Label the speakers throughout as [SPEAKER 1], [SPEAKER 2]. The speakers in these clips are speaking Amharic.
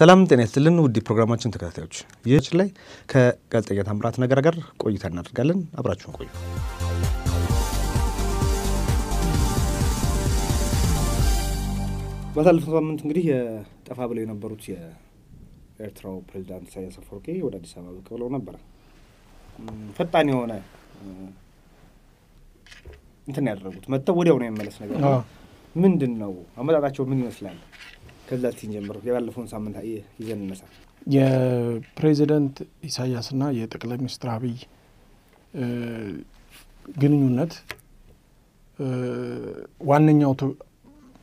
[SPEAKER 1] ሰላም ጤና ይስጥልን ውድ ፕሮግራማችን ተከታታዮች፣ ይህች ላይ ከጋዜጠኛ ታምራት ነገር ጋር ቆይታ እናደርጋለን። አብራችሁን ቆዩ። ባሳለፈው ሳምንት እንግዲህ የጠፋ ብለው የነበሩት የኤርትራው ፕሬዚዳንት ኢሳያስ አፈወርቂ ወደ አዲስ አበባ ብቅ ብለው ነበረ። ፈጣን የሆነ እንትን ያደረጉት መጥተው ወዲያው ነው የመለስ ነገር ምንድን ነው አመጣጣቸው? ምን ይመስላል? ከዛ ሲንጀምር የባለፈውን ሳምንት ይዘን እነሳ።
[SPEAKER 2] የፕሬዚደንት ኢሳያስና የጠቅላይ ሚኒስትር አብይ ግንኙነት ዋነኛው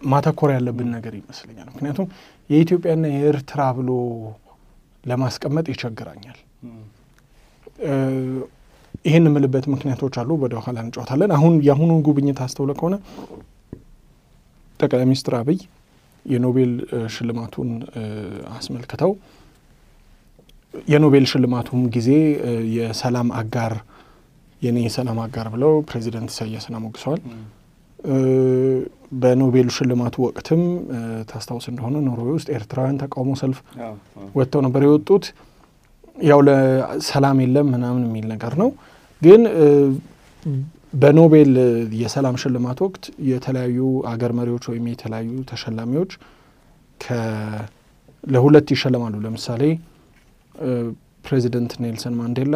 [SPEAKER 2] ማተኮር ያለብን ነገር ይመስለኛል። ምክንያቱም የኢትዮጵያና የኤርትራ ብሎ ለማስቀመጥ ይቸግራኛል። ይህን የምልበት ምክንያቶች አሉ፣ ወደ ኋላ እንጫወታለን። አሁን የአሁኑን ጉብኝት አስተውለ ከሆነ ጠቅላይ ሚኒስትር አብይ የኖቤል ሽልማቱን አስመልክተው የኖቤል ሽልማቱም ጊዜ የሰላም አጋር የኔ የሰላም አጋር ብለው ፕሬዚደንት ኢሳያስን አሞግሰዋል። በኖቤል ሽልማቱ ወቅትም ታስታውስ እንደሆነ ኖርዌይ ውስጥ ኤርትራውያን ተቃውሞ ሰልፍ ወጥተው ነበር የወጡት። ያው ለሰላም የለም ምናምን የሚል ነገር ነው። ግን በኖቤል የሰላም ሽልማት ወቅት የተለያዩ አገር መሪዎች ወይም የተለያዩ ተሸላሚዎች ለሁለት ይሸለማሉ። ለምሳሌ ፕሬዚደንት ኔልሰን ማንዴላ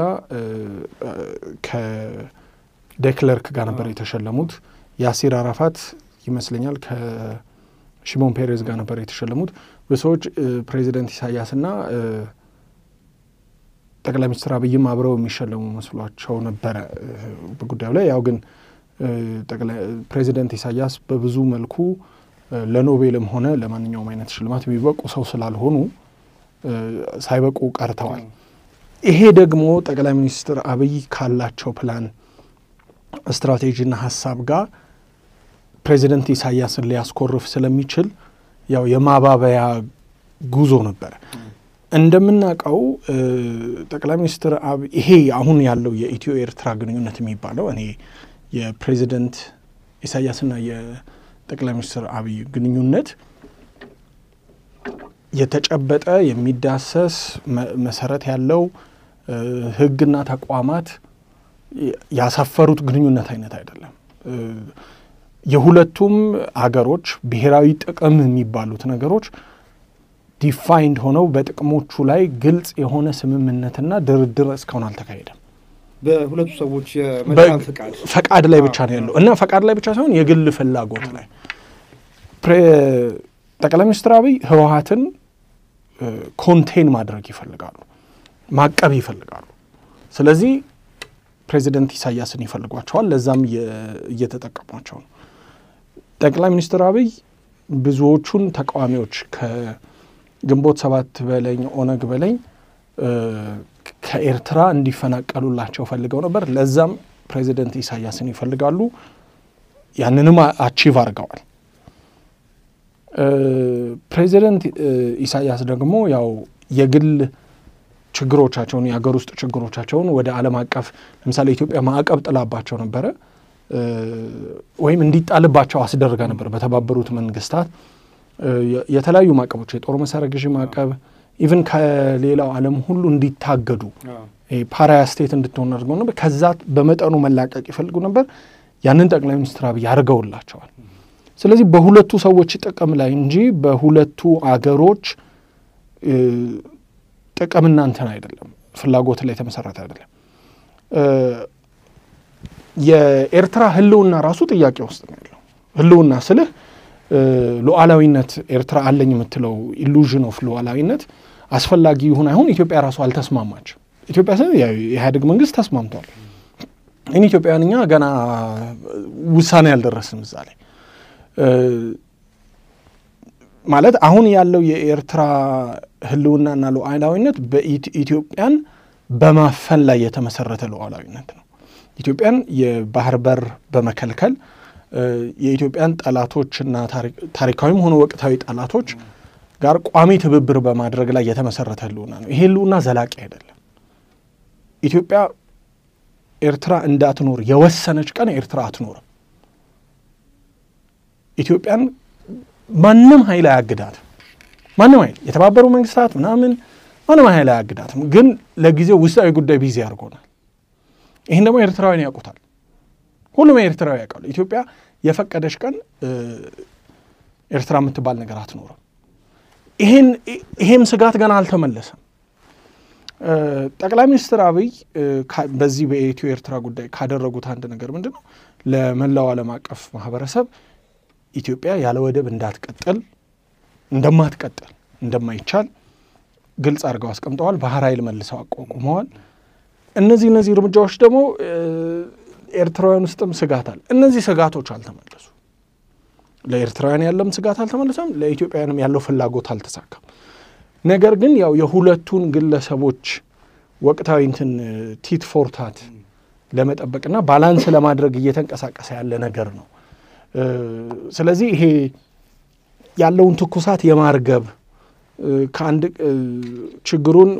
[SPEAKER 2] ከዴክለርክ ጋር ነበር የተሸለሙት። ያሲር አራፋት ይመስለኛል ከሺሞን ፔሬዝ ጋር ነበር የተሸለሙት። በሰዎች ፕሬዚደንት ኢሳያስና ጠቅላይ ሚኒስትር አብይም አብረው የሚሸለሙ መስሏቸው ነበረ በጉዳዩ ላይ። ያው ግን ፕሬዚደንት ኢሳያስ በብዙ መልኩ ለኖቤልም ሆነ ለማንኛውም አይነት ሽልማት የሚበቁ ሰው ስላልሆኑ ሳይበቁ ቀርተዋል። ይሄ ደግሞ ጠቅላይ ሚኒስትር አብይ ካላቸው ፕላን ስትራቴጂና ሀሳብ ጋር ፕሬዚደንት ኢሳያስን ሊያስኮርፍ ስለሚችል ያው የማባበያ ጉዞ ነበረ። እንደምናውቀው ጠቅላይ ሚኒስትር አብይ ይሄ አሁን ያለው የኢትዮ ኤርትራ ግንኙነት የሚባለው እኔ የፕሬዚደንት ኢሳያስና የጠቅላይ ሚኒስትር አብይ ግንኙነት የተጨበጠ የሚዳሰስ መሰረት ያለው ሕግና ተቋማት ያሰፈሩት ግንኙነት አይነት አይደለም። የሁለቱም አገሮች ብሔራዊ ጥቅም የሚባሉት ነገሮች defined ሆነው በጥቅሞቹ ላይ ግልጽ የሆነ ስምምነትና ድርድር እስካሁን አልተካሄደም።
[SPEAKER 1] በሁለቱ ሰዎች
[SPEAKER 2] ፈቃድ ላይ ብቻ ነው ያለው እና ፈቃድ ላይ ብቻ ሳይሆን የግል ፍላጎት ላይ ጠቅላይ ሚኒስትር አብይ ህወሀትን contain ማድረግ ይፈልጋሉ፣ ማቀብ ይፈልጋሉ። ስለዚህ ፕሬዚደንት ኢሳያስን ይፈልጓቸዋል። ለዛም እየተጠቀሟቸው ነው። ጠቅላይ ሚኒስትር አብይ ብዙዎቹን ተቃዋሚዎች ከግንቦት ሰባት በለኝ ኦነግ በለኝ ከኤርትራ እንዲፈናቀሉላቸው ፈልገው ነበር። ለዛም ፕሬዚደንት ኢሳያስን ይፈልጋሉ። ያንንም አቺቭ አድርገዋል። ፕሬዚደንት ኢሳያስ ደግሞ ያው የግል ችግሮቻቸውን የሀገር ውስጥ ችግሮቻቸውን ወደ ዓለም አቀፍ ለምሳሌ ኢትዮጵያ ማዕቀብ ጥላባቸው ነበረ ወይም እንዲጣልባቸው አስደርጋ ነበር። በተባበሩት መንግስታት የተለያዩ ማዕቀቦች የጦር መሳሪያ ግዢ ማዕቀብ even ከሌላው ዓለም ሁሉ እንዲታገዱ pariah state እንድትሆን አድርገው ነበር። ከዛ በመጠኑ መላቀቅ ይፈልጉ ነበር። ያንን ጠቅላይ ሚኒስትር አብይ አድርገውላቸዋል። ስለዚህ በሁለቱ ሰዎች ጥቅም ላይ እንጂ በሁለቱ አገሮች ጥቅምና እንትን አይደለም፣ ፍላጎት ላይ የተመሰረተ አይደለም። የኤርትራ ህልውና ራሱ ጥያቄ ውስጥ ነው ያለው። ህልውና ስልህ ሉዓላዊነት ኤርትራ አለኝ የምትለው illusion of ሉዓላዊነት አስፈላጊ ይሁን አይሁን ኢትዮጵያ ራሱ አልተስማማችም። ኢትዮጵያ ስል የኢህአዴግ መንግስት ተስማምቷል። ይህን ኢትዮጵያውያን እኛ ገና ውሳኔ አልደረስንም እዛ ላይ ማለት አሁን ያለው የኤርትራ ህልውናና ሉዓላዊነት በኢትዮጵያን በማፈን ላይ የተመሰረተ ሉዓላዊነት ነው። ኢትዮጵያን የባህር በር በመከልከል የኢትዮጵያን ጠላቶችና ታሪካዊም ሆነ ወቅታዊ ጠላቶች ጋር ቋሚ ትብብር በማድረግ ላይ የተመሰረተ ህልውና ነው። ይሄ ህልውና ዘላቂ አይደለም። ኢትዮጵያ ኤርትራ እንዳትኖር የወሰነች ቀን ኤርትራ አትኖርም። ኢትዮጵያን ማንም ኃይል አያግዳትም። ማንም ኃይል የተባበሩ መንግስታት ምናምን ማንም ኃይል አያግዳትም። ግን ለጊዜው ውስጣዊ ጉዳይ busy አድርጎናል። ይህን ደግሞ ኤርትራውያን ያውቁታል። ሁሉም ኤርትራዊ ያውቃሉ። ኢትዮጵያ የፈቀደች ቀን ኤርትራ የምትባል ነገር አትኖርም። ይሄም ስጋት ገና አልተመለሰም። ጠቅላይ ሚኒስትር አብይ በዚህ በኢትዮ ኤርትራ ጉዳይ ካደረጉት አንድ ነገር ምንድን ነው? ለመላው ዓለም አቀፍ ማህበረሰብ ኢትዮጵያ ያለ ወደብ እንዳትቀጥል እንደማትቀጥል እንደማይቻል ግልጽ አድርገው አስቀምጠዋል። ባህር ኃይል መልሰው አቋቁመዋል። እነዚህ እነዚህ እርምጃዎች ደግሞ ኤርትራውያን ውስጥም ስጋት አለ። እነዚህ ስጋቶች አልተመለሱ። ለኤርትራውያን ያለም ስጋት አልተመለሰም። ለኢትዮጵያውያንም ያለው ፍላጎት አልተሳካም። ነገር ግን ያው የሁለቱን ግለሰቦች ወቅታዊ እንትን tit for tat ለመጠበቅና balance ለማድረግ እየተንቀሳቀሰ ያለ ነገር ነው። ስለዚህ ይሄ ያለውን ትኩሳት የማርገብ ከአንድ ችግሩን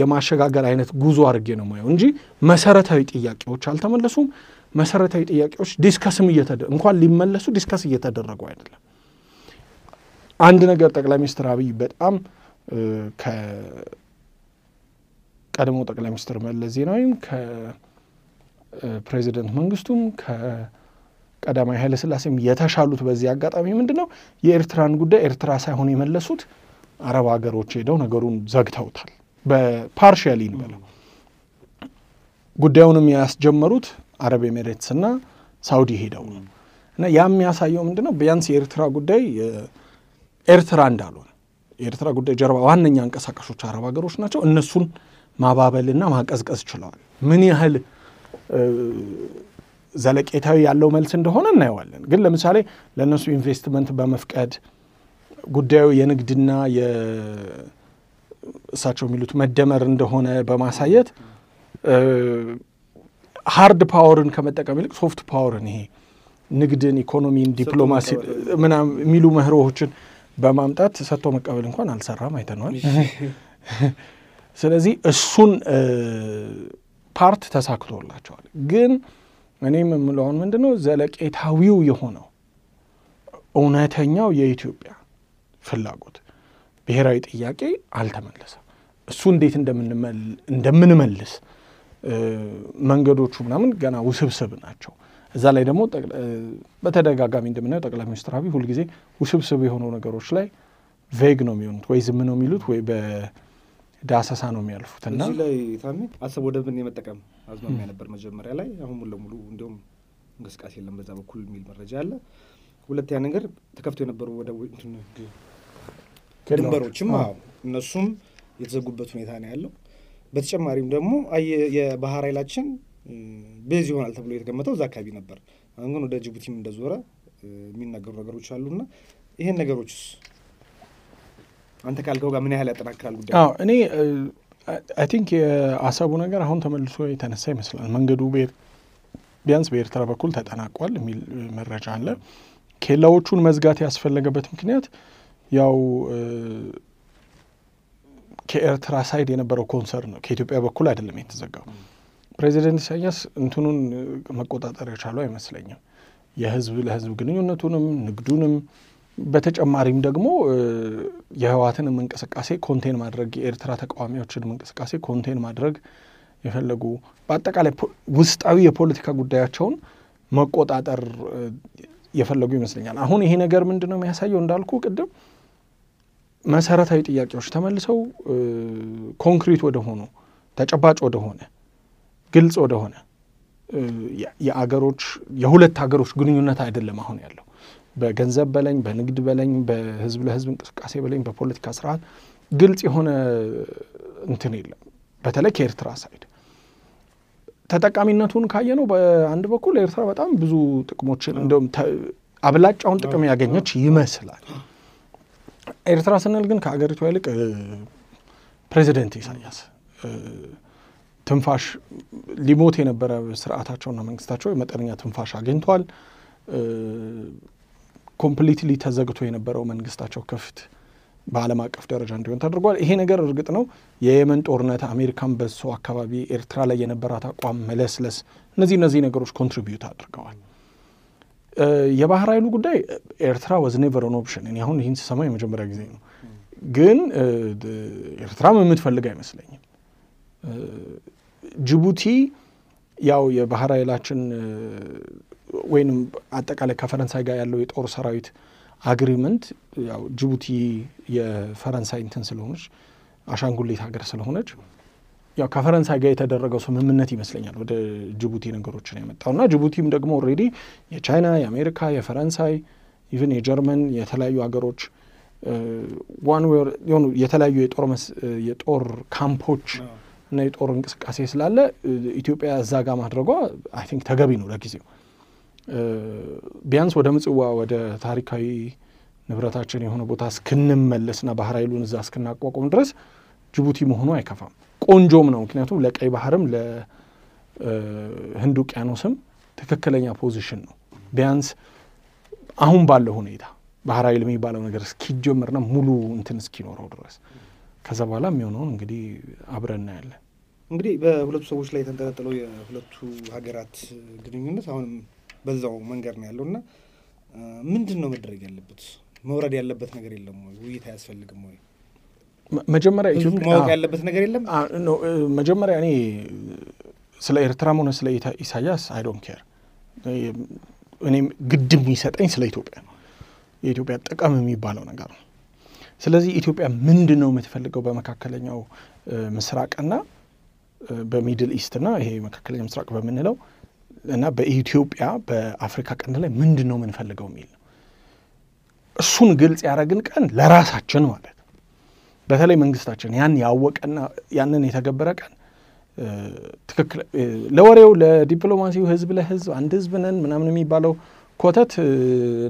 [SPEAKER 2] የማሸጋገር አይነት ጉዞ አድርጌ ነው ማየው እንጂ መሰረታዊ ጥያቄዎች አልተመለሱም። መሰረታዊ ጥያቄዎች discussም እንኳን ሊመለሱ discuss እየተደረጉ አይደለም። አንድ ነገር ጠቅላይ ሚኒስትር አብይ በጣም ከቀድሞ ጠቅላይ ሚኒስትር መለስ ዜናዊም ከፕሬዚደንት መንግስቱም ከቀዳማዊ ኃይለሥላሴም የተሻሉት በዚህ አጋጣሚ ምንድን ነው የኤርትራን ጉዳይ ኤርትራ ሳይሆን የመለሱት አረብ ሀገሮች ሄደው ነገሩን ዘግተውታል። በ partially እንበለው ጉዳዩንም ያስጀመሩት አረብ ኤሜሬትስና ሳውዲ ሄደው ነው እና ያ የሚያሳየው ምንድን ነው ቢያንስ የኤርትራ ጉዳይ ኤርትራ እንዳልሆነ የኤርትራ ጉዳይ ጀርባ ዋነኛ አንቀሳቃሾች አረብ ሀገሮች ናቸው። እነሱን ማባበልና ማቀዝቀዝ ችለዋል። ምን ያህል ዘለቄታዊ ያለው መልስ እንደሆነ እናየዋለን። ግን ለምሳሌ ለእነሱ ኢንቨስትመንት በመፍቀድ ጉዳዩ የንግድና እሳቸው የሚሉት መደመር እንደሆነ በማሳየት hard power ን ከመጠቀም ይልቅ soft power ን ይሄ ንግድን፣ ኢኮኖሚን፣ ዲፕሎማሲ ምናምን የሚሉ መርሆችን በማምጣት ሰጥቶ መቀበል እንኳን አልሰራም፣ አይተነዋል። ስለዚህ እሱን part ተሳክቶላቸዋል። ግን እኔም የምለውን ምንድን ነው ዘለቄታዊው የሆነው እውነተኛው የኢትዮጵያ ፍላጎት ብሔራዊ ጥያቄ አልተመለሰም። እሱ እንዴት እንደምንመልስ መንገዶቹ ምናምን ገና ውስብስብ ናቸው። እዛ ላይ ደግሞ በተደጋጋሚ እንደምናየው ጠቅላይ ሚኒስትር አብይ ሁልጊዜ ውስብስብ የሆኑ ነገሮች ላይ ቬግ ነው የሚሆኑት፣ ወይ ዝም ነው የሚሉት፣ ወይ በዳሰሳ ነው የሚያልፉት እና
[SPEAKER 1] እዚህ ላይ ታሜ አሰብ ወደብን የመጠቀም አዝማሚያ ነበር መጀመሪያ ላይ። አሁን ሙሉ ለሙሉ እንዲሁም እንቅስቃሴ የለም በዛ በኩል የሚል መረጃ አለ። ሁለተኛ ነገር ተከፍቶ የነበሩ ወደ ድንበሮችም እነሱም የተዘጉበት ሁኔታ ነው ያለው። በተጨማሪም ደግሞ የባህር ኃይላችን base ይሆናል ተብሎ የተገመተው እዛ አካባቢ ነበር። አሁን ግን ወደ ጅቡቲም እንደዞረ የሚናገሩ ነገሮች አሉና ይህን ነገሮችስ አንተ ካልከው ጋር ምን ያህል ያጠናክራል ጉዳይ?
[SPEAKER 2] እኔ I think የአሰቡ ነገር አሁን ተመልሶ የተነሳ ይመስላል። መንገዱ ቢያንስ በኤርትራ በኩል ተጠናቋል የሚል መረጃ አለ። ኬላዎቹን መዝጋት ያስፈለገበት ምክንያት ያው ከኤርትራ side የነበረው concern ነው። ከኢትዮጵያ በኩል አይደለም የተዘጋው። ፕሬዚደንት ኢሳያስ እንትኑን መቆጣጠር የቻሉ አይመስለኝም። የህዝብ ለህዝብ ግንኙነቱንም ንግዱንም በተጨማሪም ደግሞ የህወሓትንም እንቅስቃሴ contain ማድረግ የኤርትራ ተቃዋሚዎችንም እንቅስቃሴ contain ማድረግ የፈለጉ በአጠቃላይ ውስጣዊ የፖለቲካ ጉዳያቸውን መቆጣጠር የፈለጉ ይመስለኛል። አሁን ይሄ ነገር ምንድን ነው የሚያሳየው? እንዳልኩ ቅድም መሰረታዊ ጥያቄዎች ተመልሰው ኮንክሪት ወደሆኑ ተጨባጭ ወደሆነ ግልጽ ወደሆነ የአገሮች የሁለት ሀገሮች ግንኙነት አይደለም አሁን ያለው በገንዘብ በለኝ በንግድ በለኝ በህዝብ ለህዝብ እንቅስቃሴ በለኝ በፖለቲካ ስርዓት ግልጽ የሆነ እንትን የለም። በተለይ ከኤርትራ ሳይድ ተጠቃሚነቱን ካየ ነው በአንድ በኩል ኤርትራ በጣም ብዙ ጥቅሞችን እንደውም አብላጫውን ጥቅም ያገኘች ይመስላል። ኤርትራ ስንል ግን ከአገሪቷ ይልቅ ፕሬዚደንት ኢሳያስ ትንፋሽ ሊሞት የነበረ ስርዓታቸውና መንግስታቸው መጠነኛ ትንፋሽ አግኝቷል። completely ተዘግቶ የነበረው መንግስታቸው ክፍት በዓለም አቀፍ ደረጃ እንዲሆን ተደርጓል። ይሄ ነገር እርግጥ ነው የየመን ጦርነት፣ አሜሪካን በሶ አካባቢ ኤርትራ ላይ የነበራት አቋም መለስለስ፣ እነዚህ እነዚህ ነገሮች contribute አድርገዋል። የባህር ኃይሉ ጉዳይ ኤርትራ was never an option። እኔ አሁን ይህን ስሰማ የመጀመሪያ ጊዜ ነው። ግን ኤርትራም የምትፈልግ አይመስለኝም። ጅቡቲ ያው የባህር ኃይላችን ወይንም አጠቃላይ ከፈረንሳይ ጋር ያለው የጦር ሰራዊት agreement ያው ጅቡቲ የፈረንሳይ እንትን ስለሆነች አሻንጉሊት ሀገር ስለሆነች ያው ከፈረንሳይ ጋር የተደረገው ስምምነት ይመስለኛል ወደ ጅቡቲ ነገሮችን ያመጣው እና ጅቡቲም ደግሞ already የቻይና፣ የአሜሪካ፣ የፈረንሳይ even የጀርመን የተለያዩ ሀገሮች one የሆኑ የተለያዩ የጦር የጦር ካምፖች እና የጦር እንቅስቃሴ ስላለ ኢትዮጵያ እዛ ጋር ማድረጓ I think ተገቢ ነው ለጊዜው። ቢያንስ ወደ ምጽዋ ወደ ታሪካዊ ንብረታችን የሆነ ቦታ እስክንመለስና ባህር ኃይሉን እዛ እስክናቋቁም ድረስ ጅቡቲ መሆኑ አይከፋም። ቆንጆም ነው። ምክንያቱም ለቀይ ባህርም ለህንድ ውቅያኖስም ትክክለኛ position ነው። ቢያንስ አሁን ባለው ሁኔታ ባህር ኃይል የሚባለው ነገር እስኪጀምርና ሙሉ እንትን እስኪኖረው ድረስ ከዛ በኋላ የሚሆነውን እንግዲህ አብረን እናያለን።
[SPEAKER 1] እንግዲህ በሁለቱ ሰዎች ላይ የተንጠለጠለው የሁለቱ ሀገራት ግንኙነት አሁንም በዛው መንገድ ነው ያለው እና ምንድን ነው መደረግ ያለበት? መውረድ ያለበት ነገር የለም ወይ? ውይይት አያስፈልግም ወይ?
[SPEAKER 2] መጀመሪያ
[SPEAKER 1] ማወቅ ያለበት ነገር የለም።
[SPEAKER 2] መጀመሪያ እኔ ስለ ኤርትራም ሆነ ስለ ኢሳያስ I don't care። እኔም ግድ የሚሰጠኝ ስለ ኢትዮጵያ ነው። የኢትዮጵያ ጥቅም የሚባለው ነገር ነው። ስለዚህ ኢትዮጵያ ምንድን ነው የምትፈልገው በመካከለኛው ምስራቅና በሚድል ኢስትና ይሄ መካከለኛ ምስራቅ በምንለው እና በኢትዮጵያ በአፍሪካ ቀንድ ላይ ምንድን ነው የምንፈልገው የሚል ነው። እሱን ግልጽ ያደረግን ቀን ለራሳችን ማለት በተለይ መንግስታችን ያን ያወቀና ያንን የተገበረ ቀን ትክክል ለወሬው ለዲፕሎማሲው ህዝብ ለህዝብ አንድ ህዝብ ነን ምናምን የሚባለው ኮተት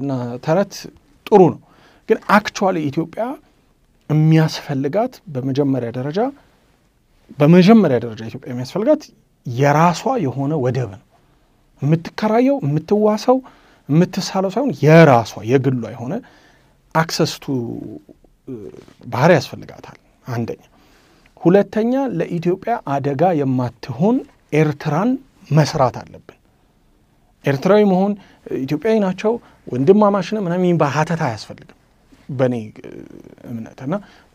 [SPEAKER 2] እና ተረት ጥሩ ነው። ግን actually ኢትዮጵያ የሚያስፈልጋት በመጀመሪያ ደረጃ በመጀመሪያ ደረጃ ኢትዮጵያ የሚያስፈልጋት የራሷ የሆነ ወደብ ነው። የምትከራየው የምትዋሰው የምትሳለው ሳይሆን የራሷ የግሏ የሆነ access to ባህር ያስፈልጋታል። አንደኛ። ሁለተኛ ለኢትዮጵያ አደጋ የማትሆን ኤርትራን መስራት አለብን። ኤርትራዊ መሆን ኢትዮጵያዊ ናቸው ወንድማማች ነው ምናምን የሚባል ሀተታ አያስፈልግም በእኔ እምነት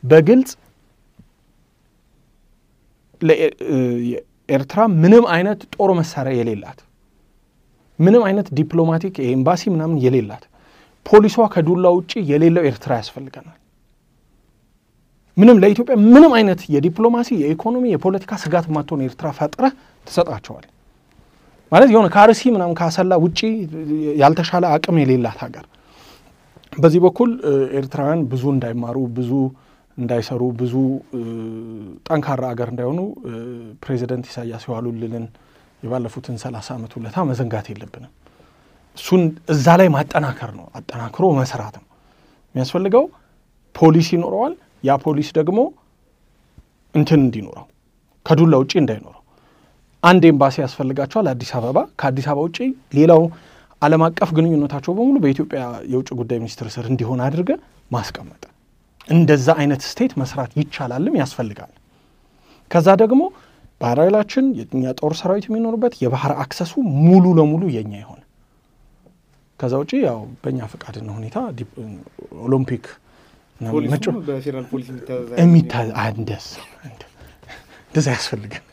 [SPEAKER 2] በግልጽ ኤርትራ ምንም አይነት ጦር መሳሪያ የሌላት ምንም አይነት ዲፕሎማቲክ ኤምባሲ ምናምን የሌላት ፖሊሷ ከዱላ ውጭ የሌለው ኤርትራ ያስፈልገናል። ምንም ለኢትዮጵያ ምንም አይነት የዲፕሎማሲ የኢኮኖሚ፣ የፖለቲካ ስጋት ማትሆን ኤርትራ ፈጥረህ ትሰጣቸዋል ማለት የሆነ ከአርሲ ምናምን ከአሰላ ውጪ ያልተሻለ አቅም የሌላት ሀገር። በዚህ በኩል ኤርትራውያን ብዙ እንዳይማሩ ብዙ እንዳይሰሩ ብዙ ጠንካራ አገር እንዳይሆኑ ፕሬዚደንት ኢሳያስ የዋሉልንን የባለፉትን ሰላሳ ዓመት ውለታ መዘንጋት የለብንም። እሱን እዛ ላይ ማጠናከር ነው፣ አጠናክሮ መስራት ነው የሚያስፈልገው። ፖሊስ ይኖረዋል። ያ ፖሊስ ደግሞ እንትን እንዲኖረው ከዱላ ውጪ እንዳይኖረው አንድ ኤምባሲ ያስፈልጋቸዋል አዲስ አበባ። ከአዲስ አበባ ውጪ ሌላው ዓለም አቀፍ ግንኙነታቸው በሙሉ በኢትዮጵያ የውጭ ጉዳይ ሚኒስትር ስር እንዲሆን አድርገ ማስቀመጥ እንደዛ አይነት ስቴት መስራት ይቻላልም ያስፈልጋል። ከዛ ደግሞ ባህር ኃይላችን የኛ ጦር ሰራዊት የሚኖርበት የባህር አክሰሱ ሙሉ ለሙሉ የኛ የሆነ ከዛ ውጭ ያው በእኛ ፈቃድና ሁኔታ ኦሎምፒክ እንደዛ ያስፈልገን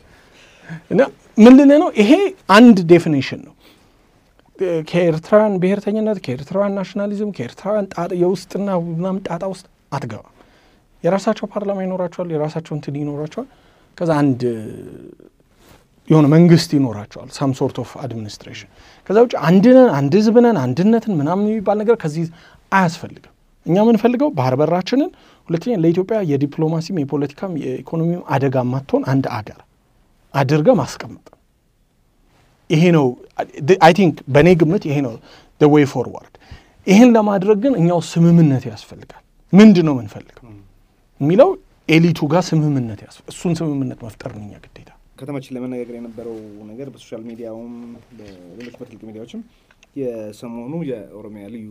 [SPEAKER 2] እና ምን ልልህ ነው ይሄ አንድ definition ነው። ከኤርትራውያን ብሔርተኝነት፣ ከኤርትራውያን nationalism፣ ከኤርትራውያን የውስጥና ምናምን ጣጣ ውስጥ አትገባም። የራሳቸው ፓርላማ ይኖራቸዋል፣ የራሳቸው እንትን ይኖራቸዋል። ከዛ አንድ የሆነ መንግስት ይኖራቸዋል፣ some sort of administration። ከዛ ውጭ አንድነን አንድ ህዝብ ነን አንድነትን ምናምን የሚባል ነገር ከዚህ አያስፈልግም። እኛ የምንፈልገው ባህር በራችንን፣ ሁለተኛ ለኢትዮጵያ የዲፕሎማሲም የፖለቲካም የኢኮኖሚም አደጋ ማትሆን አንድ አገር አድርገ ማስቀመጥ ይሄ ነው I think በእኔ ግምት ይሄ ነው way forward። ይህን ለማድረግ ግን እኛው ስምምነት ያስፈልጋል። ምንድን ነው ምንፈልገው የሚለው ኤሊቱ ጋር ስምምነት ያስፈልጋል። እሱን ስምምነት መፍጠር ነው እኛ ግዴታ።
[SPEAKER 1] ከተማችን ለመነጋገር የነበረው ነገር በሶሻል ሚዲያውም በሌሎች በትልቅ ሚዲያዎችም የሰሞኑ የኦሮሚያ ልዩ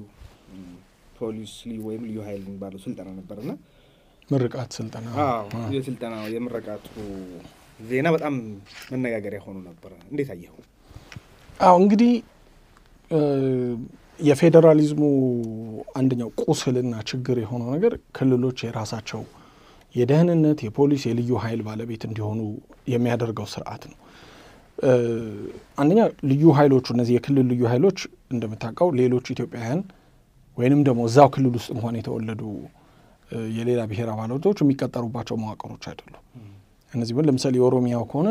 [SPEAKER 1] ፖሊስ ልዩ ወይም ልዩ ኃይል የሚባለው ስልጠና ነበርና
[SPEAKER 2] ምርቃት ስልጠና
[SPEAKER 1] የስልጠና የምረቃቱ ዜና በጣም መነጋገሪያ ሆኖ ነበረ። እንዴት አየኸው?
[SPEAKER 2] አዎ እንግዲህ የፌዴራሊዝሙ አንደኛው ቁስልና ችግር የሆነው ነገር ክልሎች የራሳቸው የደህንነት፣ የፖሊስ፣ የልዩ ኃይል ባለቤት እንዲሆኑ የሚያደርገው ስርዓት ነው። አንደኛ ልዩ ኃይሎቹ እነዚህ የክልል ልዩ ኃይሎች እንደምታውቀው ሌሎች ኢትዮጵያውያን ወይንም ደግሞ እዛው ክልል ውስጥ እንኳን የተወለዱ የሌላ ብሔር አባላቶች የሚቀጠሩባቸው መዋቅሮች አይደሉም። እነዚህ ምን ለምሳሌ የኦሮሚያው ከሆነ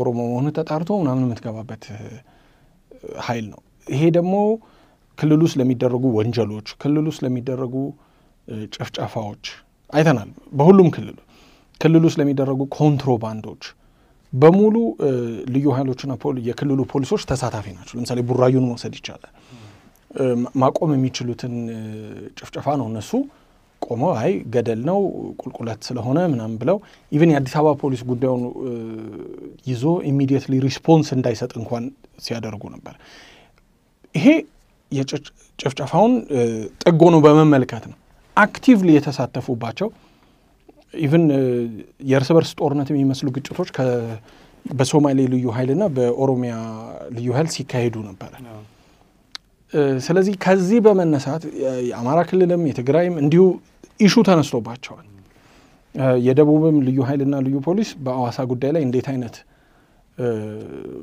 [SPEAKER 2] ኦሮሞ መሆኑ ተጣርቶ ምናምን የምትገባበት ኃይል ነው። ይሄ ደግሞ ክልል ውስጥ ለሚደረጉ ወንጀሎች፣ ክልል ውስጥ ለሚደረጉ ጭፍጨፋዎች አይተናል። በሁሉም ክልል ክልል ውስጥ ለሚደረጉ ኮንትሮባንዶች በሙሉ ልዩ ኃይሎችና የክልሉ ፖሊሶች ተሳታፊ ናቸው። ለምሳሌ ቡራዩን መውሰድ ይቻላል። ማቆም የሚችሉትን ጭፍጨፋ ነው እነሱ ቆመው አይ ገደል ነው ቁልቁለት ስለሆነ ምናምን ብለው even የአዲስ አበባ ፖሊስ ጉዳዩን ይዞ immediately response እንዳይሰጥ እንኳን ሲያደርጉ ነበር። ይሄ የጭፍጨፋውን ጎኑን በመመልከት ነው። actively የተሳተፉባቸው even የእርስ በርስ ጦርነት የሚመስሉ ግጭቶች በሶማሌ ልዩ ኃይልና በኦሮሚያ ልዩ ኃይል ሲካሄዱ ነበረ። ስለዚህ ከዚህ በመነሳት የአማራ ክልልም የትግራይም እንዲሁ issue ተነስቶባቸዋል። የደቡብም ልዩ ኃይልና ልዩ ፖሊስ በአዋሳ ጉዳይ ላይ እንዴት አይነት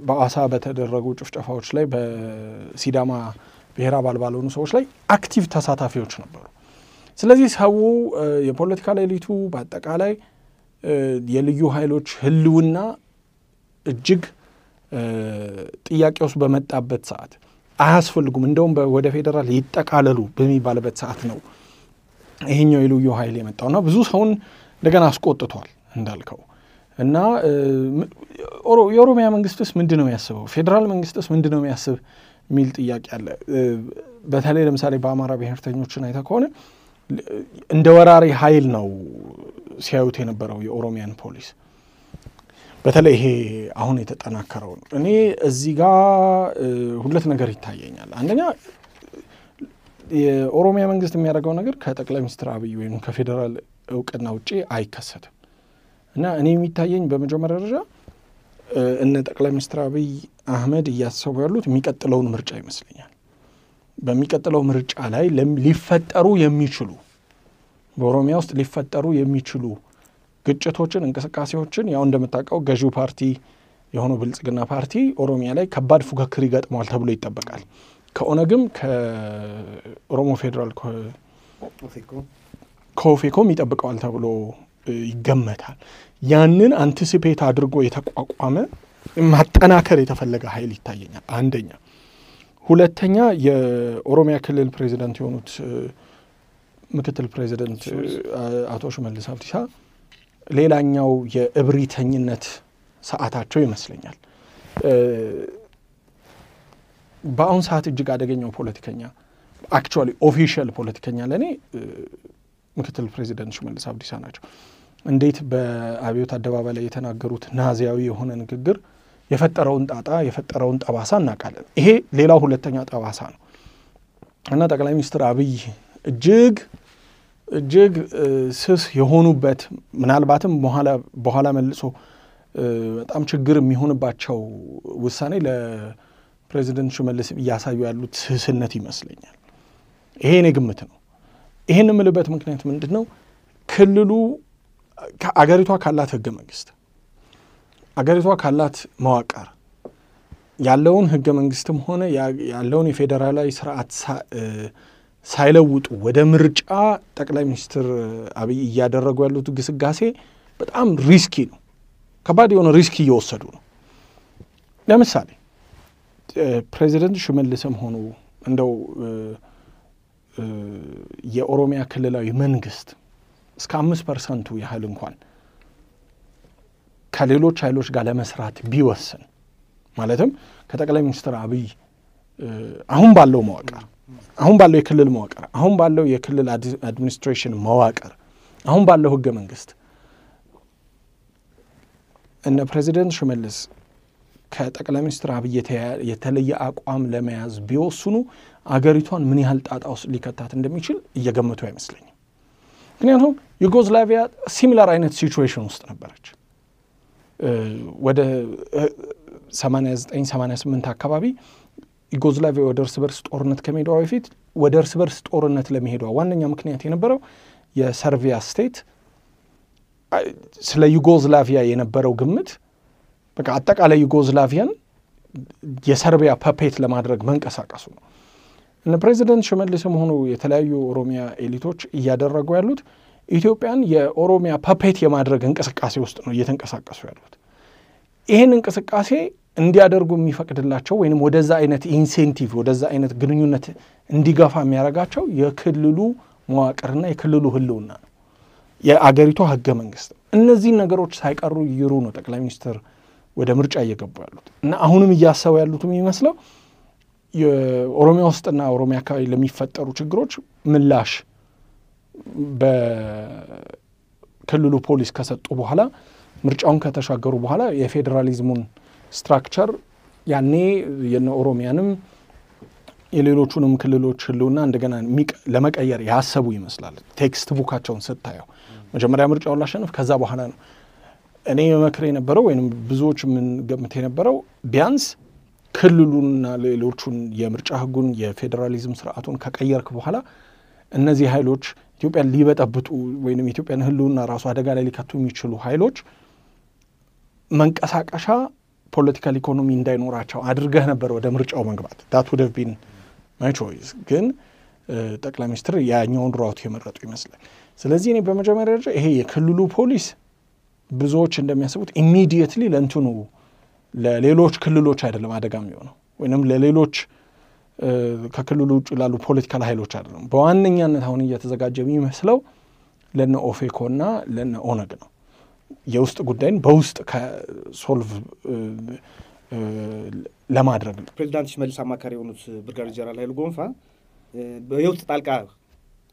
[SPEAKER 2] በአዋሳ በተደረጉ ጭፍጨፋዎች ላይ በሲዳማ ብሔር አባል ባልሆኑ ሰዎች ላይ active ተሳታፊዎች ነበሩ። ስለዚህ ሰው የፖለቲካ ኤሊቱ በአጠቃላይ የልዩ ኃይሎች ሕልውና እጅግ ጥያቄ ውስጥ በመጣበት ሰዓት አያስፈልጉም፣ እንደውም ወደ ፌዴራል ይጠቃለሉ በሚባልበት ሰዓት ነው ይሄኛው የልዩ ኃይል የመጣውና ብዙ ሰውን እንደገና አስቆጥቷል እንዳልከው እና የኦሮሚያ መንግስትስ ምንድን ነው የሚያስበው? ፌዴራል መንግስትስ ምንድን ነው የሚያስብ የሚል ጥያቄ አለ። በተለይ ለምሳሌ በአማራ ብሔርተኞችን አይተ ከሆነ እንደ ወራሪ ኃይል ነው ሲያዩት የነበረው የኦሮሚያን ፖሊስ። በተለይ ይሄ አሁን የተጠናከረው ነው። እኔ እዚህ ጋር ሁለት ነገር ይታየኛል። አንደኛ የኦሮሚያ መንግስት የሚያደርገው ነገር ከጠቅላይ ሚኒስትር አብይ ወይም ከፌዴራል እውቅና ውጭ አይከሰትም እና እኔ የሚታየኝ በመጀመሪያ ደረጃ እነ ጠቅላይ ሚኒስትር አብይ አህመድ እያሰቡ ያሉት የሚቀጥለውን ምርጫ ይመስለኛል። በሚቀጥለው ምርጫ ላይ ሊፈጠሩ የሚችሉ በኦሮሚያ ውስጥ ሊፈጠሩ የሚችሉ ግጭቶችን፣ እንቅስቃሴዎችን ያው እንደምታውቀው ገዢው ፓርቲ የሆነው ብልጽግና ፓርቲ ኦሮሚያ ላይ ከባድ ፉክክር ይገጥመዋል ተብሎ ይጠበቃል። ከኦነግም ከኦሮሞ ፌዴራል ከኦፌኮም ይጠብቀዋል ተብሎ ይገመታል። ያንን አንቲሲፔት አድርጎ የተቋቋመ ማጠናከር የተፈለገ ኃይል ይታየኛል። አንደኛ። ሁለተኛ የኦሮሚያ ክልል ፕሬዚደንት የሆኑት ምክትል ፕሬዚደንት አቶ ሽመልስ አብዲሳ ሌላኛው የእብሪተኝነት ሰዓታቸው ይመስለኛል። በአሁን ሰዓት እጅግ አደገኛው ፖለቲከኛ actually official ፖለቲከኛ ለእኔ ምክትል ፕሬዚደንት ሽመልስ አብዲሳ ናቸው። እንዴት በአብዮት አደባባይ ላይ የተናገሩት ናዚያዊ የሆነ ንግግር የፈጠረውን ጣጣ የፈጠረውን ጠባሳ እናውቃለን። ይሄ ሌላው ሁለተኛ ጠባሳ ነው እና ጠቅላይ ሚኒስትር አብይ እጅግ እጅግ ስስ የሆኑበት ምናልባትም በኋላ መልሶ በጣም ችግር የሚሆንባቸው ውሳኔ ለፕሬዚደንት ሽመልስ እያሳዩ ያሉት ስስነት ይመስለኛል። ይሄ እኔ ግምት ነው። ይህን የምልበት ምክንያት ምንድን ነው? ክልሉ አገሪቷ ካላት ህገ መንግስት አገሪቷ ካላት መዋቅር ያለውን ህገ መንግስትም ሆነ ያለውን የፌዴራላዊ ስርዓት ሳይለውጡ ወደ ምርጫ ጠቅላይ ሚኒስትር አብይ እያደረጉ ያሉት ግስጋሴ በጣም risky ነው። ከባድ የሆነ risk እየወሰዱ ነው። ለምሳሌ ፕሬዚደንት ሽመልስም ሆኑ እንደው የኦሮሚያ ክልላዊ መንግስት እስከ አምስት percent ኡ ያህል እንኳን ከሌሎች ኃይሎች ጋር ለመስራት ቢወስን ማለትም ከጠቅላይ ሚኒስትር አብይ አሁን ባለው መዋቅር አሁን ባለው የክልል መዋቅር አሁን ባለው የክልል administration መዋቅር አሁን ባለው ህገ መንግስት እነ ፕሬዚደንት ሽመልስ ከጠቅላይ ሚኒስትር አብይ የተለየ አቋም ለመያዝ ቢወስኑ አገሪቷን ምን ያህል ጣጣ ውስጥ ሊከታት እንደሚችል እየገመቱ አይመስለኝም። ምክንያቱም ዩጎዝላቪያ similar አይነት situation ውስጥ ነበረች። ወደ 89 88 አካባቢ ዩጎዝላቪያ ወደ እርስ በርስ ጦርነት ከመሄዷ በፊት ወደ እርስ በርስ ጦርነት ለመሄዷ ዋነኛ ምክንያት የነበረው የሰርቢያ state ስለ ዩጎዝላቪያ የነበረው ግምት በቃ አጠቃላይ ዩጎዝላቪያን የሰርቢያ puppet ለማድረግ መንቀሳቀሱ ነው። እነ ፕሬዚደንት ሽመልስም ሆኑ የተለያዩ ኦሮሚያ ኤሊቶች እያደረጉ ያሉት ኢትዮጵያን የኦሮሚያ puppet የማድረግ እንቅስቃሴ ውስጥ ነው እየተንቀሳቀሱ ያሉት። ይህን እንቅስቃሴ እንዲያደርጉ የሚፈቅድላቸው ወይም ወደዛ አይነት incentive ወደዛ አይነት ግንኙነት እንዲገፋ የሚያደርጋቸው የክልሉ መዋቅርና የክልሉ ሕልውና ነው፣ የአገሪቷ ህገ መንግስት። እነዚህን ነገሮች ሳይቀይሩ ነው ጠቅላይ ሚኒስትር ወደ ምርጫ እየገቡ ያሉት እና አሁንም እያሰቡ ያሉት የሚመስለው የኦሮሚያ ውስጥና ኦሮሚያ አካባቢ ለሚፈጠሩ ችግሮች ምላሽ በክልሉ ፖሊስ ከሰጡ በኋላ ምርጫውን ከተሻገሩ በኋላ የፌዴራሊዝሙን structure ያኔ የነ ኦሮሚያንም የሌሎቹንም ክልሎች ህልውና እንደገና ለመቀየር ያሰቡ ይመስላል። textbook ኣቸውን ስታየው መጀመሪያ ምርጫውን ላሸንፍ፣ ከዛ በኋላ ነው እኔ እመክር የነበረው ወይም ብዙዎች የምንገምት የነበረው ቢያንስ ክልሉንና ሌሎቹን የምርጫ ህጉን የፌዴራሊዝም ስርዓቱን ከቀየርክ በኋላ እነዚህ ኃይሎች ኢትዮጵያን ሊበጠብጡ ወይም የኢትዮጵያን ህልውና ራሱ አደጋ ላይ ሊከቱ የሚችሉ ኃይሎች መንቀሳቀሻ political economy እንዳይኖራቸው አድርገህ ነበር ወደ ምርጫው መግባት። that would been my choice። ግን ጠቅላይ ሚኒስትር ያኛውን route የመረጡ ይመስላል። ስለዚህ እኔ በመጀመሪያ ደረጃ ይሄ የክልሉ ፖሊስ ብዙዎች እንደሚያስቡት immediately ለእንትኑ ለሌሎች ክልሎች አይደለም አደጋ የሚሆነው ወይም ለሌሎች ከክልሉ ውጭ ላሉ political ኃይሎች አይደለም። በዋነኛነት አሁን እየተዘጋጀ የሚመስለው ለነ ኦፌኮና ለነ ኦነግ ነው። የውስጥ ጉዳይን በውስጥ ከሶልቭ ለማድረግ ነው።
[SPEAKER 1] ፕሬዚዳንት ሽመልስ አማካሪ የሆኑት ብርጋዴር ጀነራል ኃይሉ ጎንፋ የውስጥ ጣልቃ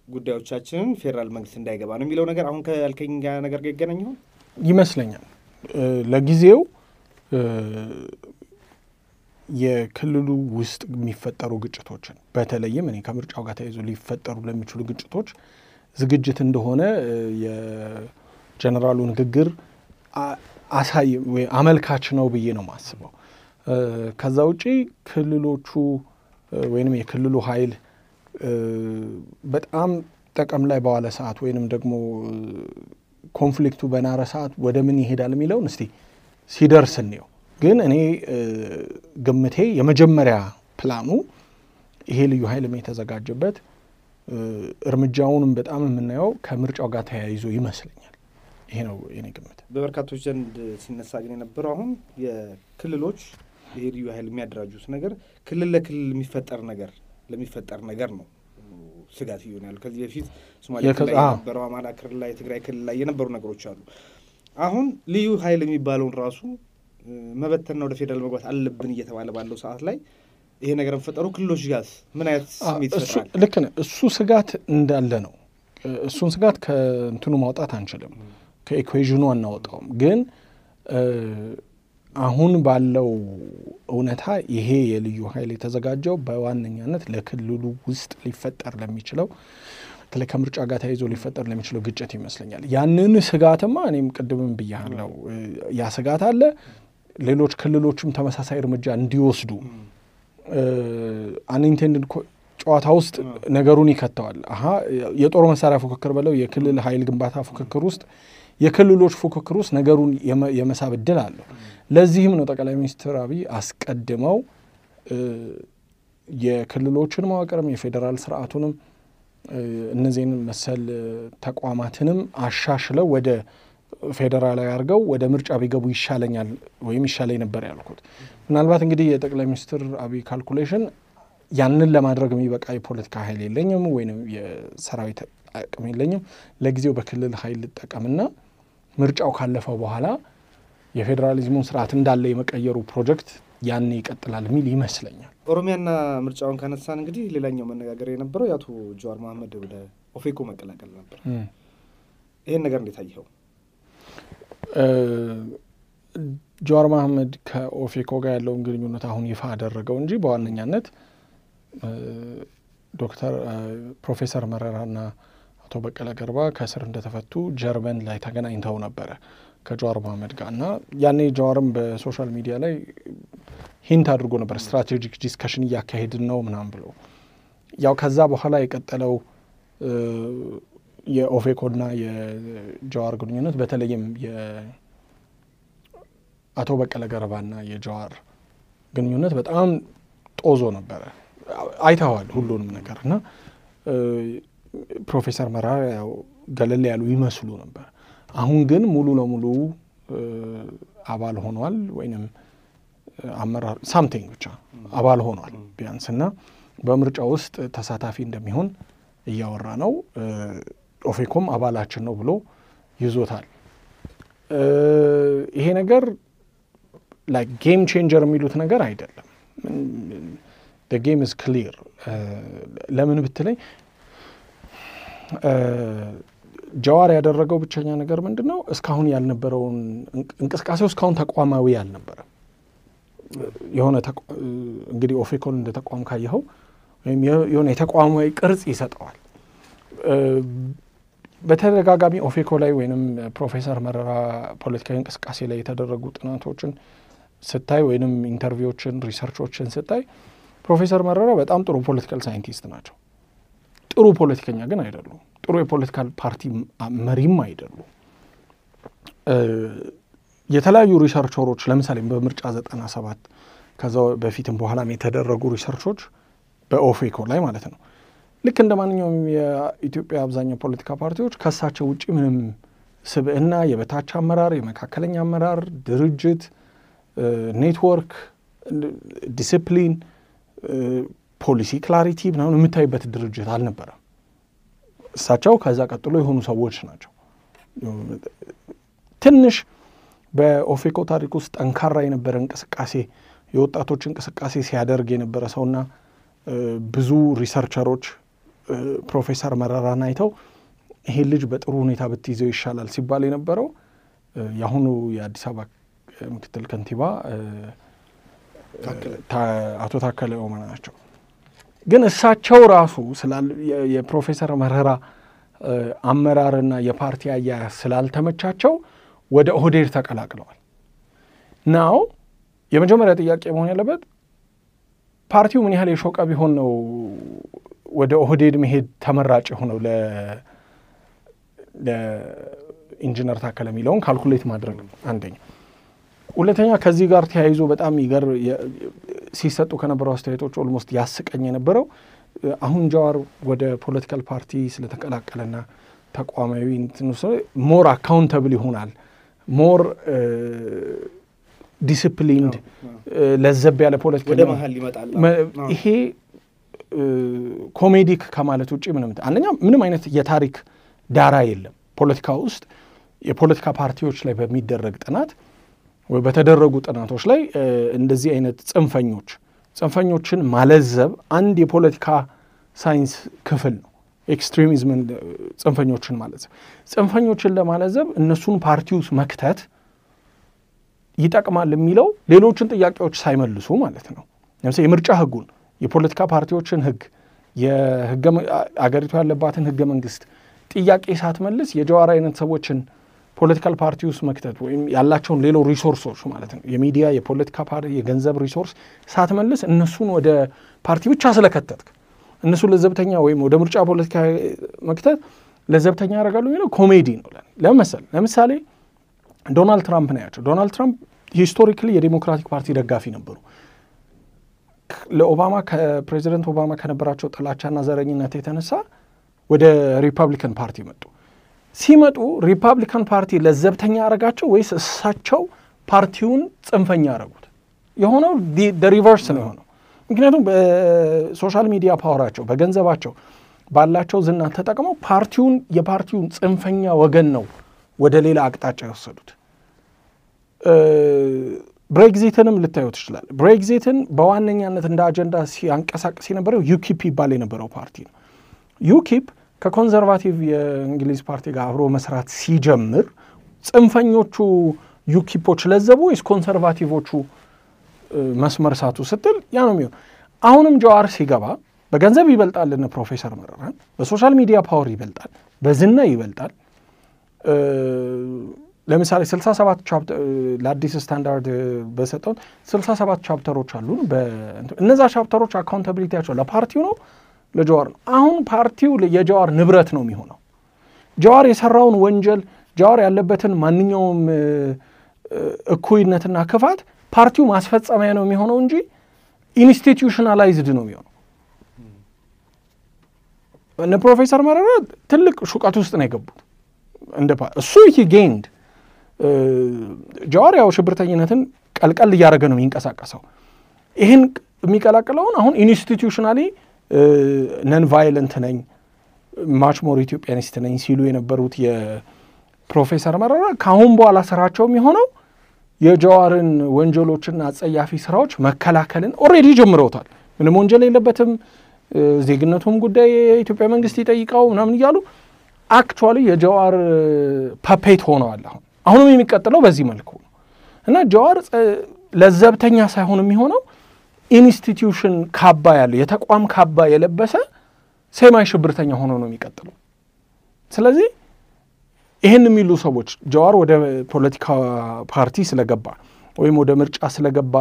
[SPEAKER 1] ጉዳዮቻችንን ፌዴራል መንግስት እንዳይገባ ነው የሚለው ነገር አሁን ከያልከኝ ነገር ጋር ይገናኝ ይሆን
[SPEAKER 2] ይመስለኛል። ለጊዜው የክልሉ ውስጥ የሚፈጠሩ ግጭቶችን በተለይም እኔ ከምርጫው ጋር ተያይዞ ሊፈጠሩ ለሚችሉ ግጭቶች ዝግጅት እንደሆነ የጀኔራሉ ንግግር አሳይ አመልካች ነው ብዬ ነው የማስበው። ከዛ ውጪ ክልሎቹ ወይንም የክልሉ ኃይል በጣም ጥቅም ላይ በዋለ ሰዓት ወይንም ደግሞ ኮንፍሊክቱ በናረ ሰዓት ወደ ምን ይሄዳል የሚለውን እስቲ ሲደርስ እንየው። ግን እኔ ግምቴ የመጀመሪያ ፕላኑ ይሄ ልዩ ኃይልም የተዘጋጀበት እርምጃውንም በጣም የምናየው ከምርጫው ጋር ተያይዞ ይመስለኛል። ይሄ ነው የኔ ግምት።
[SPEAKER 1] በበርካቶች ዘንድ ሲነሳ ግን የነበረው አሁን የክልሎች ይሄ ልዩ ኃይል የሚያደራጁት ነገር ክልል ለክልል የሚፈጠር ነገር ለሚፈጠር ነገር ነው ስጋት ያሉ ከዚህ በፊት ሶማሌ ክልል ላይ የነበረው አማራ ክልል ላይ ትግራይ ክልል ላይ የነበሩ ነገሮች አሉ። አሁን ልዩ ኃይል የሚባለውን ራሱ መበተንና ወደ ፌዴራል መግባት አለብን እየተባለ ባለው ሰዓት ላይ ይሄ ነገር መፈጠሩ ክልሎች ጋር ምን አይነት ስሜት ይፈጥራል?
[SPEAKER 2] ልክ ነህ። እሱ ስጋት እንዳለ ነው። እሱን ስጋት ከእንትኑ ማውጣት አንችልም፣ ከኢኩዌዥኑ አናወጣውም። ግን አሁን ባለው እውነታ ይሄ የልዩ ኃይል የተዘጋጀው በዋነኛነት ለክልሉ ውስጥ ሊፈጠር ለሚችለው በተለይ ከምርጫ ጋር ተያይዞ ሊፈጠር ለሚችለው ግጭት ይመስለኛል። ያንን ስጋትማ እኔም ቅድምም ብያለሁ፣ ያ ስጋት አለ። ሌሎች ክልሎችም ተመሳሳይ እርምጃ እንዲወስዱ አንኢንቴንድድ ጨዋታ ውስጥ ነገሩን ይከተዋል። አሀ የጦር መሳሪያ ፉክክር በለው የክልል ኃይል ግንባታ ፉክክር ውስጥ የክልሎች ፉክክር ውስጥ ነገሩን የመሳብ እድል አለው። ለዚህም ነው ጠቅላይ ሚኒስትር አብይ አስቀድመው የክልሎችን መዋቅርም የፌዴራል ስርዓቱንም እነዚህን መሰል ተቋማትንም አሻሽለው ወደ ፌዴራላዊ አድርገው ወደ ምርጫ ቢገቡ ይሻለኛል ወይም ይሻለኝ ነበር ያልኩት። ምናልባት እንግዲህ የጠቅላይ ሚኒስትር አብይ calculation ያንን ለማድረግ የሚበቃ የፖለቲካ ኃይል የለኝም ወይም የሰራዊት አቅም የለኝም፣ ለጊዜው በክልል ኃይል ልጠቀምና ምርጫው ካለፈው በኋላ የፌዴራሊዝሙን ስርዓት እንዳለ የመቀየሩ ፕሮጀክት ያኔ ይቀጥላል የሚል ይመስለኛል።
[SPEAKER 1] ኦሮሚያና ምርጫውን ካነሳን እንግዲህ ሌላኛው መነጋገር የነበረው የአቶ ጀዋር መሀመድ ወደ ኦፌኮ መቀላቀል ነበር። ይህን ነገር እንዴት አየኸው?
[SPEAKER 2] ጀዋር መሀመድ ከኦፌኮ ጋር ያለውን ግንኙነት አሁን ይፋ አደረገው እንጂ በዋነኛነት ዶክተር ፕሮፌሰር መረራና አቶ በቀለ ገርባ ከእስር እንደተፈቱ ጀርመን ላይ ተገናኝተው ነበረ። ከጀዋር መሀመድ ጋር እና ያኔ ጀዋርም በ social media ላይ hint አድርጎ ነበር strategic discussion እያካሄድን ነው ምናምን ብሎ ያው ከዛ በኋላ የቀጠለው የኦፌኮና የጀዋር ግንኙነት በተለይም የአቶ በቀለ ገርባና የጀዋር ግንኙነት በጣም ጦዞ ነበረ። አይተዋል ሁሉንም ነገር እና ፕሮፌሰር መረራ ያው ገለል ያሉ ይመስሉ ነበር። አሁን ግን ሙሉ ለሙሉ አባል ሆኗል ወይንም አመራር something ብቻ አባል ሆኗል ቢያንስ እና በምርጫ ውስጥ ተሳታፊ እንደሚሆን እያወራ ነው። ኦፌኮም አባላችን ነው ብሎ ይዞታል። ይሄ ነገር like game changer የሚሉት ነገር አይደለም። game is clear። ለምን ብትለኝ ጀዋር ያደረገው ብቸኛ ነገር ምንድን ነው? እስካሁን ያልነበረውን እንቅስቃሴው እስካሁን ተቋማዊ አልነበረም። የሆነ እንግዲህ ኦፌኮን እንደ ተቋም ካየኸው ወይም የሆነ የተቋማዊ ቅርጽ ይሰጠዋል። በተደጋጋሚ ኦፌኮ ላይ ወይም ፕሮፌሰር መረራ ፖለቲካዊ እንቅስቃሴ ላይ የተደረጉ ጥናቶችን ስታይ ወይም interview ዎችን፣ research ኦችን ስታይ ፕሮፌሰር መረራ በጣም ጥሩ political scientist ናቸው። ጥሩ ፖለቲከኛ ግን አይደሉም። ጥሩ የ political party መሪም አይደሉም። የተለያዩ researcher ኦች ለምሳሌ በምርጫ ዘጠና ሰባት ከዛ በፊትም በኋላም የተደረጉ research ኦች በኦፌኮ ላይ ማለት ነው ልክ እንደ ማንኛውም የኢትዮጵያ አብዛኛው ፖለቲካ ፓርቲዎች ከእሳቸው ውጭ ምንም ስብዕና፣ የበታች አመራር፣ የመካከለኛ አመራር፣ ድርጅት፣ network፣ discipline፣ policy clarity ምናምን የምታይበት ድርጅት አልነበረም። እሳቸው ከዛ ቀጥሎ የሆኑ ሰዎች ናቸው። ትንሽ በኦፌኮ ታሪክ ውስጥ ጠንካራ የነበረ እንቅስቃሴ የወጣቶች እንቅስቃሴ ሲያደርግ የነበረ ሰውና ብዙ researcher ኦች ፕሮፌሰር መረራን አይተው ይሄን ልጅ በጥሩ ሁኔታ ብትይዘው ይሻላል ሲባል የነበረው የአሁኑ የአዲስ አበባ ምክትል ከንቲባ አቶ ታከለ ኡማ ናቸው። ግን እሳቸው ራሱ የፕሮፌሰር መረራ አመራርና የፓርቲ አያያዝ ስላልተመቻቸው ወደ ኦህዴድ ተቀላቅለዋል። now የመጀመሪያ ጥያቄ መሆን ያለበት ፓርቲው ምን ያህል የሾቀ ቢሆን ነው ወደ ኦህዴድ መሄድ ተመራጭ የሆነው ለኢንጂነር ታከለ የሚለውን calculate ማድረግ ነው አንደኛ። ሁለተኛ ከዚህ ጋር ተያይዞ በጣም ይገር ሲሰጡ ከነበረው አስተያየቶች almost ያስቀኝ የነበረው አሁን ጀዋር ወደ political party ስለተቀላቀለና ተቋማዊ more accountable ይሆናል። more disciplined ለዘብ ያለ ፖለቲካ ይሄ comedic ከማለት ውጭ ምንም አንደኛ ምንም አይነት የታሪክ ዳራ የለም። ፖለቲካ ውስጥ የፖለቲካ ፓርቲዎች ላይ በሚደረግ ጥናት ወይ በተደረጉ ጥናቶች ላይ እንደዚህ አይነት ጽንፈኞች ጽንፈኞችን ማለዘብ አንድ የፖለቲካ ሳይንስ ክፍል ነው። extremism ን ጽንፈኞችን ማለዘብ ጽንፈኞችን ለማለዘብ እነሱን ፓርቲ ውስጥ መክተት ይጠቅማል የሚለው ሌሎችን ጥያቄዎች ሳይመልሱ ማለት ነው። ለምሳሌ የምርጫ ህጉን፣ የፖለቲካ ፓርቲዎችን ህግ፣ አገሪቱ ያለባትን ህገ መንግስት ጥያቄ ሳትመልስ የጀዋር አይነት ሰዎችን political party ውስጥ መክተት ወይም ያላቸውን ሌሎች resource ኦች ማለት ነው የሚዲያ፣ የፖለቲካ ፓርቲ፣ የገንዘብ resource ሳትመልስ እነሱን ወደ ፓርቲ ብቻ ስለከተትክ እነሱን ለዘብተኛ ወይም ወደ ምርጫ ፖለቲካ መክተት ለዘብተኛ ያደርጋሉ የሚለው ኮሜዲ ነው። መሰለህ? ለምሳሌ ዶናልድ ትራምፕ ነው ዶናልድ ትራምፕ historically የዴሞክራቲክ ፓርቲ ደጋፊ ነበሩ። ለኦባማ ከፕሬዚደንት ኦባማ ከነበራቸው ጥላቻና ዘረኝነት የተነሳ ወደ ሪፐብሊካን ፓርቲ መጡ። ሲመጡ ሪፐብሊካን ፓርቲ ለዘብተኛ ያደረጋቸው ወይስ እሳቸው ፓርቲውን ጽንፈኛ ያደረጉት? የሆነው reverse ነው የሆነው። ምክንያቱም በ social media power ኣቸው፣ በገንዘባቸው ባላቸው ዝና ተጠቅመው ፓርቲውን የፓርቲውን ጽንፈኛ ወገን ነው ወደ ሌላ አቅጣጫ የወሰዱት። ብሬግዚትንም ልታይ ትችላለህ። ብሬግዚትን በዋነኛነት እንደ አጀንዳ ሲያንቀሳቅስ የነበረው ዩኪፕ ይባል የነበረው ፓርቲ ነው። ዩኪፕ ከ conservative የእንግሊዝ ፓርቲ ጋር አብሮ መስራት ሲጀምር ጽንፈኞቹ ዩኪፖች ለዘቡ ወይስ conservative ኦቹ መስመር ሳቱ ስትል ያ ነው የሚሆን። አሁንም ጀዋር ሲገባ በገንዘብ ይበልጣል ፕሮፌሰር መረራን፣ በ social media power ይበልጣል፣ በዝና ይበልጣል። ለምሳሌ 67 chapter ለአዲስ ስታንዳርድ በሰጠውን 67 chapter ኦች አሉ። እነዛ chapter ኦች accountability ያቸው ለፓርቲው ነው ለጀዋር ነው። አሁን ፓርቲው የጀዋር ንብረት ነው የሚሆነው። ጀዋር የሰራውን ወንጀል ጀዋር ያለበትን ማንኛውም እኩይነትና ክፋት ፓርቲው ማስፈጸሚያ ነው የሚሆነው እንጂ institutionalized ነው የሚሆነው። እነ ፕሮፌሰር መረራ ትልቅ ስህተት ውስጥ ነው የገቡት። እንደ እሱ he gained ጀዋር ያው ሽብርተኝነትን ቀላቀል እያደረገ ነው የሚንቀሳቀሰው። ይህን የሚቀላቅለውን አሁን institutionally non violent ነኝ much more Ethiopianist ነኝ ሲሉ የነበሩት የፕሮፌሰር መረራ ከአሁን በኋላ ስራቸው የሚሆነው የጀዋርን ወንጀሎችና አጸያፊ ስራዎች መከላከልን already ጀምረውታል። ምንም ወንጀል የለበትም፣ ዜግነቱም ጉዳይ የኢትዮጵያ መንግስት ይጠይቀው ምናምን እያሉ actually የጀዋር puppet ሆነዋል። አሁን አሁንም የሚቀጥለው በዚህ መልኩ ነው እና ጀዋር ለዘብተኛ ሳይሆን የሚሆነው institution ካባ ያለው የተቋም ካባ የለበሰ semi ሽብርተኛ ሆኖ ነው የሚቀጥለው። ስለዚህ ይህን የሚሉ ሰዎች ጀዋር ወደ ፖለቲካ ፓርቲ ስለገባ ወይም ወደ ምርጫ ስለገባ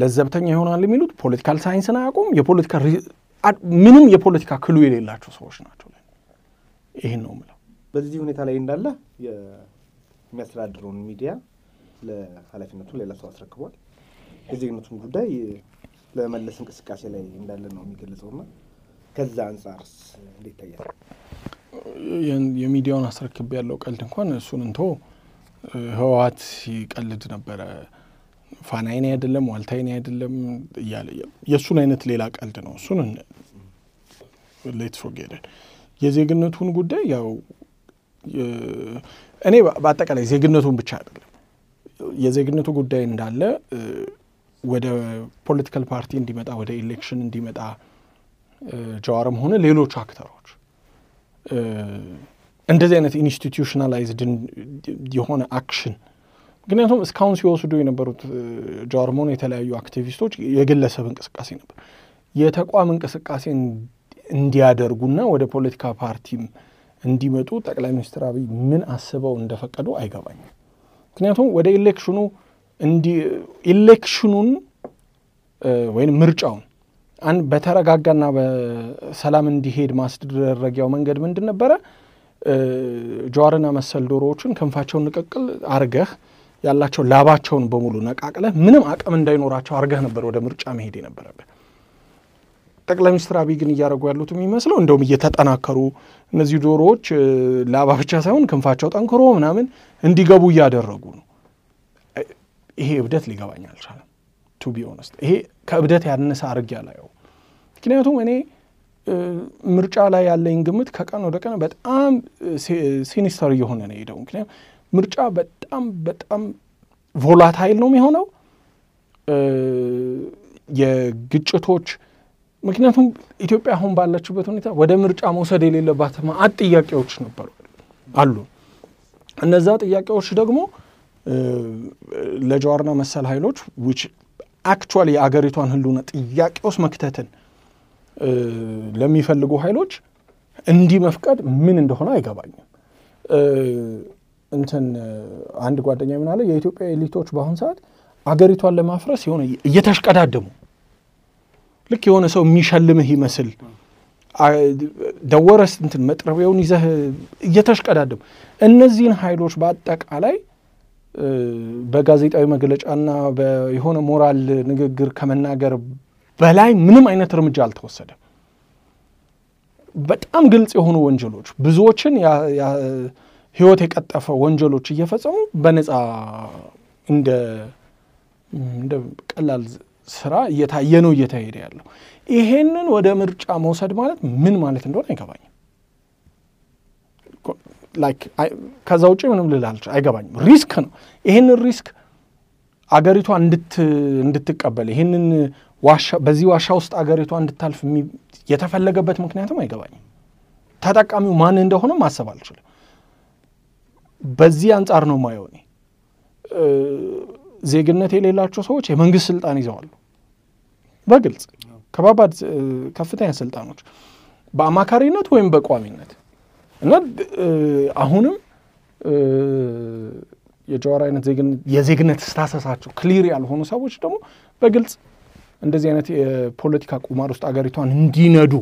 [SPEAKER 2] ለዘብተኛ ይሆናል የሚሉት political science ን አያውቁም። የፖለቲካ ምንም የፖለቲካ clue የሌላቸው ሰዎች ናቸው። ይህን ነው የምለው።
[SPEAKER 1] በዚህ ሁኔታ ላይ እንዳለ የሚያስተዳድረውን ሚዲያ ለኃላፊነቱ ሌላ ሰው አስረክቧል። የዜግነቱን ጉዳይ ለመመለስ እንቅስቃሴ ላይ እንዳለ ነው የሚገልጸውና ከዛ አንጻርስ እንዴት ይታያል?
[SPEAKER 2] የሚዲያውን አስረክብ ያለው ቀልድ እንኳን እሱን እንቶ ህወሓት ሲቀልድ ነበረ። ፋና የኔ አይደለም ዋልታ የኔ አይደለም እያለ የእሱን አይነት ሌላ ቀልድ ነው። እሱን let's forget የዜግነቱን ጉዳይ ያው እኔ በአጠቃላይ ዜግነቱን ብቻ አይደለም የዜግነቱ ጉዳይ እንዳለ ወደ political party እንዲመጣ ወደ election እንዲመጣ ጀዋርም ሆነ ሌሎች actor ኦች እንደዚህ አይነት institutionalized የሆነ action ምክንያቱም እስካሁን ሲወስዱ የነበሩት ጀዋርም ሆነ የተለያዩ አክቲቪስቶች የግለሰብ እንቅስቃሴ ነበር። የተቋም እንቅስቃሴ እንዲያደርጉና ወደ ፖለቲካ ፓርቲም እንዲመጡ ጠቅላይ ሚኒስትር አብይ ምን አስበው እንደፈቀዱ አይገባኝም። ምክንያቱም ወደ election ኡ election ኡን ወይም ምርጫውን በተረጋጋና በሰላም እንዲሄድ ማስደረጊያው መንገድ ምንድን ነበረ? ጀዋርና መሰል ዶሮዎችን ክንፋቸውን ንቅቅል አርገህ ያላቸው ላባቸውን በሙሉ ነቃቅለህ ምንም አቅም እንዳይኖራቸው አርገህ ነበር ወደ ምርጫ መሄድ የነበረብህ። ጠቅላይ ሚኒስትር አብይ ግን እያደረጉ ያሉት የሚመስለው እንደውም እየተጠናከሩ እነዚህ ዶሮዎች ላባ ብቻ ሳይሆን ክንፋቸው ጠንክሮ ምናምን እንዲገቡ እያደረጉ ነው። ይሄ እብደት ሊገባኝ አልቻለም። to be honest ይሄ ከእብደት ያነሰ አርጌ አላየው። ምክንያቱም እኔ ምርጫ ላይ ያለኝ ግምት ከቀን ወደ ቀን በጣም sinister እየሆነ ነው የሄደው። ምክንያቱም ምርጫ በጣም በጣም volatile ነው የሚሆነው የግጭቶች ምክንያቱም ኢትዮጵያ አሁን ባለችበት ሁኔታ ወደ ምርጫ መውሰድ የሌለባት መዓት ጥያቄዎች ነበሩ አሉ። እነዛ ጥያቄዎች ደግሞ ለጀዋርና መሰል ኃይሎች which actually የአገሪቷን ሕልውና ጥያቄ ውስጥ መክተትን ለሚፈልጉ ኃይሎች እንዲህ መፍቀድ ምን እንደሆነ አይገባኝም። እንትን አንድ ጓደኛ ምን አለ፣ የኢትዮጵያ elite ኦች በአሁኑ ሰዓት አገሪቷን ለማፍረስ የሆነ እየተሽቀዳደሙ ልክ የሆነ ሰው የሚሸልምህ ይመስል ደወረስ እንትን መጥረቢያውን ይዘህ እየተሽቀዳደሙ እነዚህን ኃይሎች በአጠቃላይ በጋዜጣዊ መግለጫና የሆነ ሞራል ንግግር ከመናገር በላይ ምንም አይነት እርምጃ አልተወሰደም። በጣም ግልጽ የሆኑ ወንጀሎች ብዙዎችን ሕይወት የቀጠፈ ወንጀሎች እየፈጸሙ በነፃ እንደ ቀላል ስራ እየታየ ነው እየተሄደ ያለው። ይሄንን ወደ ምርጫ መውሰድ ማለት ምን ማለት እንደሆነ አይገባኝም። ከዛ ውጭ ምንም ልል አይገባኝም። risk ነው። ይህንን risk አገሪቷ እንድትቀበል ይህንን በዚህ ዋሻ ውስጥ አገሪቷ እንድታልፍ የተፈለገበት ምክንያትም አይገባኝም። ተጠቃሚው ማን እንደሆነ ማሰብ አልችልም። በዚህ አንጻር ነው ማየው እኔ ዜግነት የሌላቸው ሰዎች የመንግስት ስልጣን ይዘዋሉ። በግልጽ ከባባድ ከፍተኛ ስልጣኖች በአማካሪነት ወይም በቋሚነት እና አሁንም የጀዋር አይነት የዜግነት ስታሰሳቸው ክሊር ያልሆኑ ሰዎች ደግሞ በግልጽ እንደዚህ አይነት የፖለቲካ ቁማር ውስጥ አገሪቷን እንዲነዱ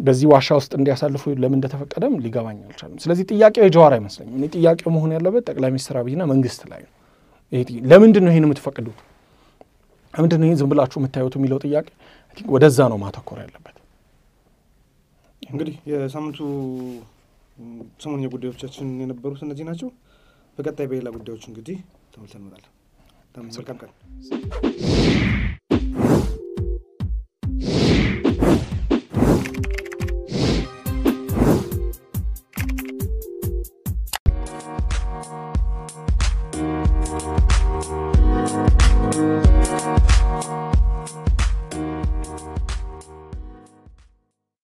[SPEAKER 2] በዚህ ዋሻ ውስጥ እንዲያሳልፉ ለምን እንደተፈቀደም ሊገባኝ አልቻለም። ስለዚህ ጥያቄው የጀዋር አይመስለኝም። እኔ ጥያቄው መሆን ያለበት ጠቅላይ ሚኒስትር አብይና መንግስት ላይ ነው። ለምንድን ነው ይህን የምትፈቅዱት? ለምንድን ነው ይህን ዝም ብላችሁ የምታዩት የሚለው ጥያቄ ወደዛ ነው ማተኮር ያለበት።
[SPEAKER 1] እንግዲህ የሳምንቱ ሰሞንኛ ጉዳዮቻችን የነበሩት እነዚህ ናቸው። በቀጣይ በሌላ ጉዳዮች እንግዲህ ተመልሰን እንመጣለን። መልካም ቀን